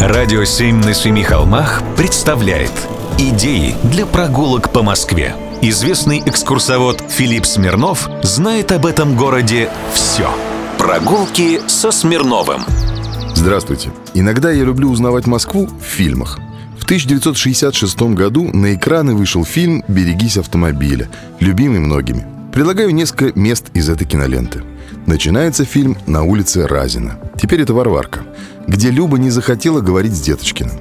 Радио «Семь на семи холмах» представляет Идеи для прогулок по Москве. Известный экскурсовод Филипп Смирнов знает об этом городе все. Прогулки со Смирновым. Здравствуйте. Иногда я люблю узнавать Москву в фильмах. В 1966 году на экраны вышел фильм «Берегись автомобиля», любимый многими. Предлагаю несколько мест из этой киноленты. Начинается фильм на улице Разина. Теперь это Варварка, где Люба не захотела говорить с Деточкиным.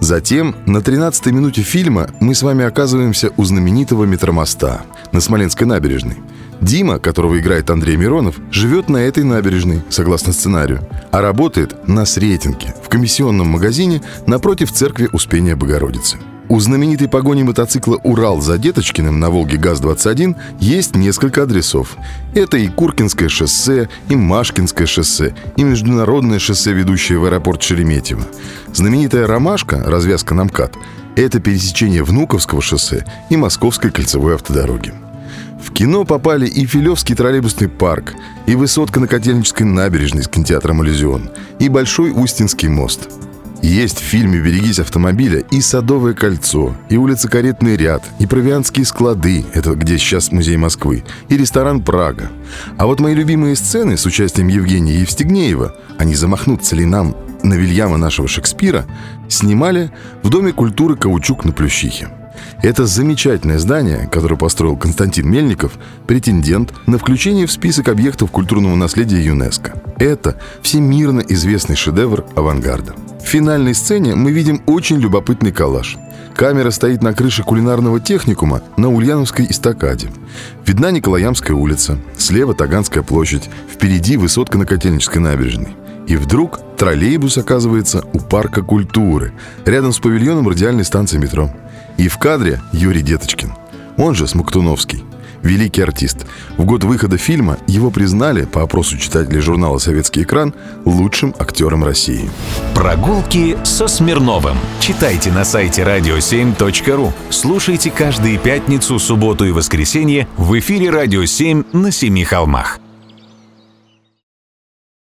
Затем, на 13-й минуте фильма, мы с вами оказываемся у знаменитого метромоста на Смоленской набережной. Дима, которого играет Андрей Миронов, живет на этой набережной, согласно сценарию, а работает на Сретенке, в комиссионном магазине напротив церкви Успения Богородицы. У знаменитой погони мотоцикла «Урал» за Деточкиным на «Волге ГАЗ-21» есть несколько адресов. Это и Куркинское шоссе, и Машкинское шоссе, и международное шоссе, ведущее в аэропорт Шереметьево. Знаменитая «Ромашка», развязка на МКАД, это пересечение Внуковского шоссе и Московской кольцевой автодороги. В кино попали и Филевский троллейбусный парк, и высотка на Котельнической набережной с кинотеатром «Иллюзион», и Большой Устинский мост – есть в фильме «Берегись автомобиля» и Садовое кольцо, и улица Каретный ряд, и Провианские склады, это где сейчас музей Москвы, и ресторан «Прага». А вот мои любимые сцены с участием Евгения Евстигнеева, они замахнутся ли нам на Вильяма нашего Шекспира, снимали в Доме культуры «Каучук» на Плющихе. Это замечательное здание, которое построил Константин Мельников, претендент на включение в список объектов культурного наследия ЮНЕСКо. Это всемирно известный шедевр авангарда. В финальной сцене мы видим очень любопытный коллаж. Камера стоит на крыше кулинарного техникума на Ульяновской эстакаде. Видна Николаямская улица, слева Таганская площадь, впереди высотка на Котельнической набережной. И вдруг троллейбус оказывается у парка культуры, рядом с павильоном радиальной станции метро. И в кадре Юрий Деточкин, он же Смоктуновский – великий артист. В год выхода фильма его признали, по опросу читателей журнала «Советский экран», лучшим актером России. Прогулки со Смирновым. Читайте на сайте radio7.ru. Слушайте каждые пятницу, субботу и воскресенье в эфире «Радио 7» на Семи холмах.